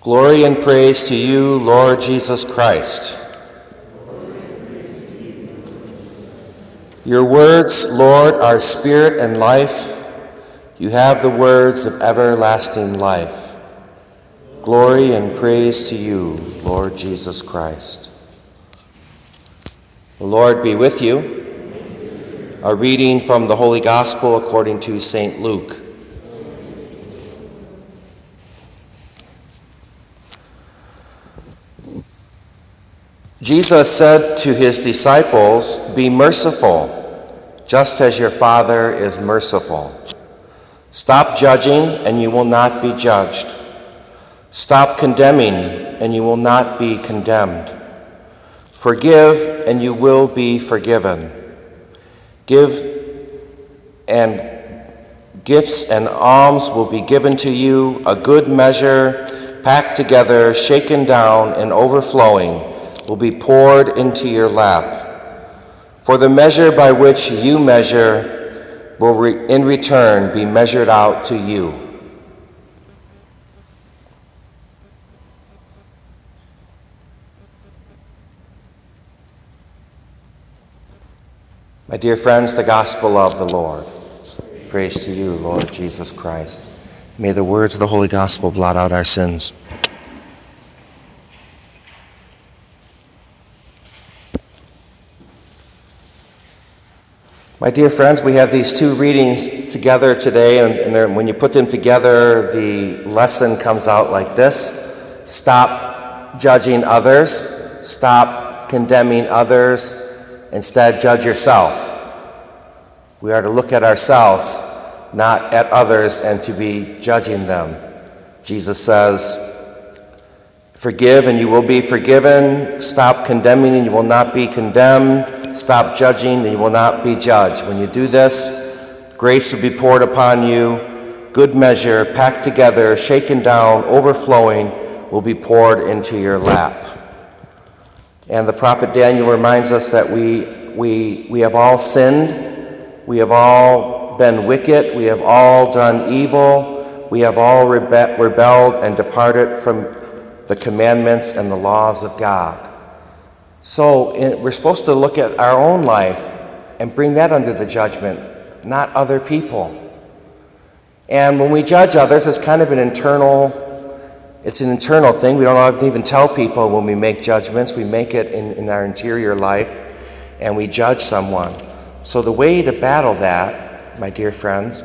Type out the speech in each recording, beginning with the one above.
Glory and praise to you, Lord Jesus Christ. Your words, Lord, are spirit and life. You have the words of everlasting life. Glory and praise to you, Lord Jesus Christ. The Lord be with you. A reading from the Holy Gospel according to St. Luke. Jesus said to his disciples, Be merciful, just as your Father is merciful. Stop judging, and you will not be judged. Stop condemning, and you will not be condemned. Forgive, and you will be forgiven. Give, and gifts and alms will be given to you, a good measure, packed together, shaken down, and overflowing will be poured into your lap. For the measure by which you measure will re- in return be measured out to you. My dear friends, the gospel of the Lord. Praise to you, Lord Jesus Christ. May the words of the Holy Gospel blot out our sins. My dear friends, we have these two readings together today, and, and when you put them together, the lesson comes out like this Stop judging others, stop condemning others, instead, judge yourself. We are to look at ourselves, not at others, and to be judging them. Jesus says, Forgive and you will be forgiven. Stop condemning and you will not be condemned. Stop judging, and you will not be judged. When you do this, grace will be poured upon you. Good measure, packed together, shaken down, overflowing, will be poured into your lap. And the prophet Daniel reminds us that we, we, we have all sinned, we have all been wicked, we have all done evil, we have all rebe- rebelled and departed from the commandments and the laws of God. So in, we're supposed to look at our own life and bring that under the judgment, not other people. And when we judge others, it's kind of an internal it's an internal thing. We don't often even tell people when we make judgments. We make it in, in our interior life and we judge someone. So the way to battle that, my dear friends,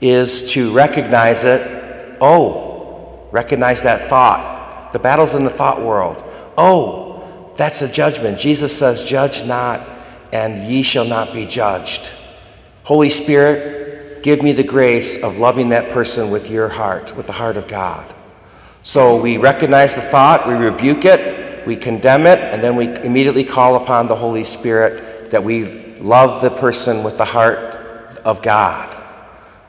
is to recognize it. Oh, recognize that thought. The battle's in the thought world. Oh, that's a judgment. Jesus says, Judge not, and ye shall not be judged. Holy Spirit, give me the grace of loving that person with your heart, with the heart of God. So we recognize the thought, we rebuke it, we condemn it, and then we immediately call upon the Holy Spirit that we love the person with the heart of God.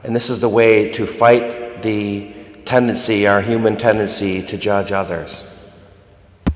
And this is the way to fight the tendency, our human tendency, to judge others.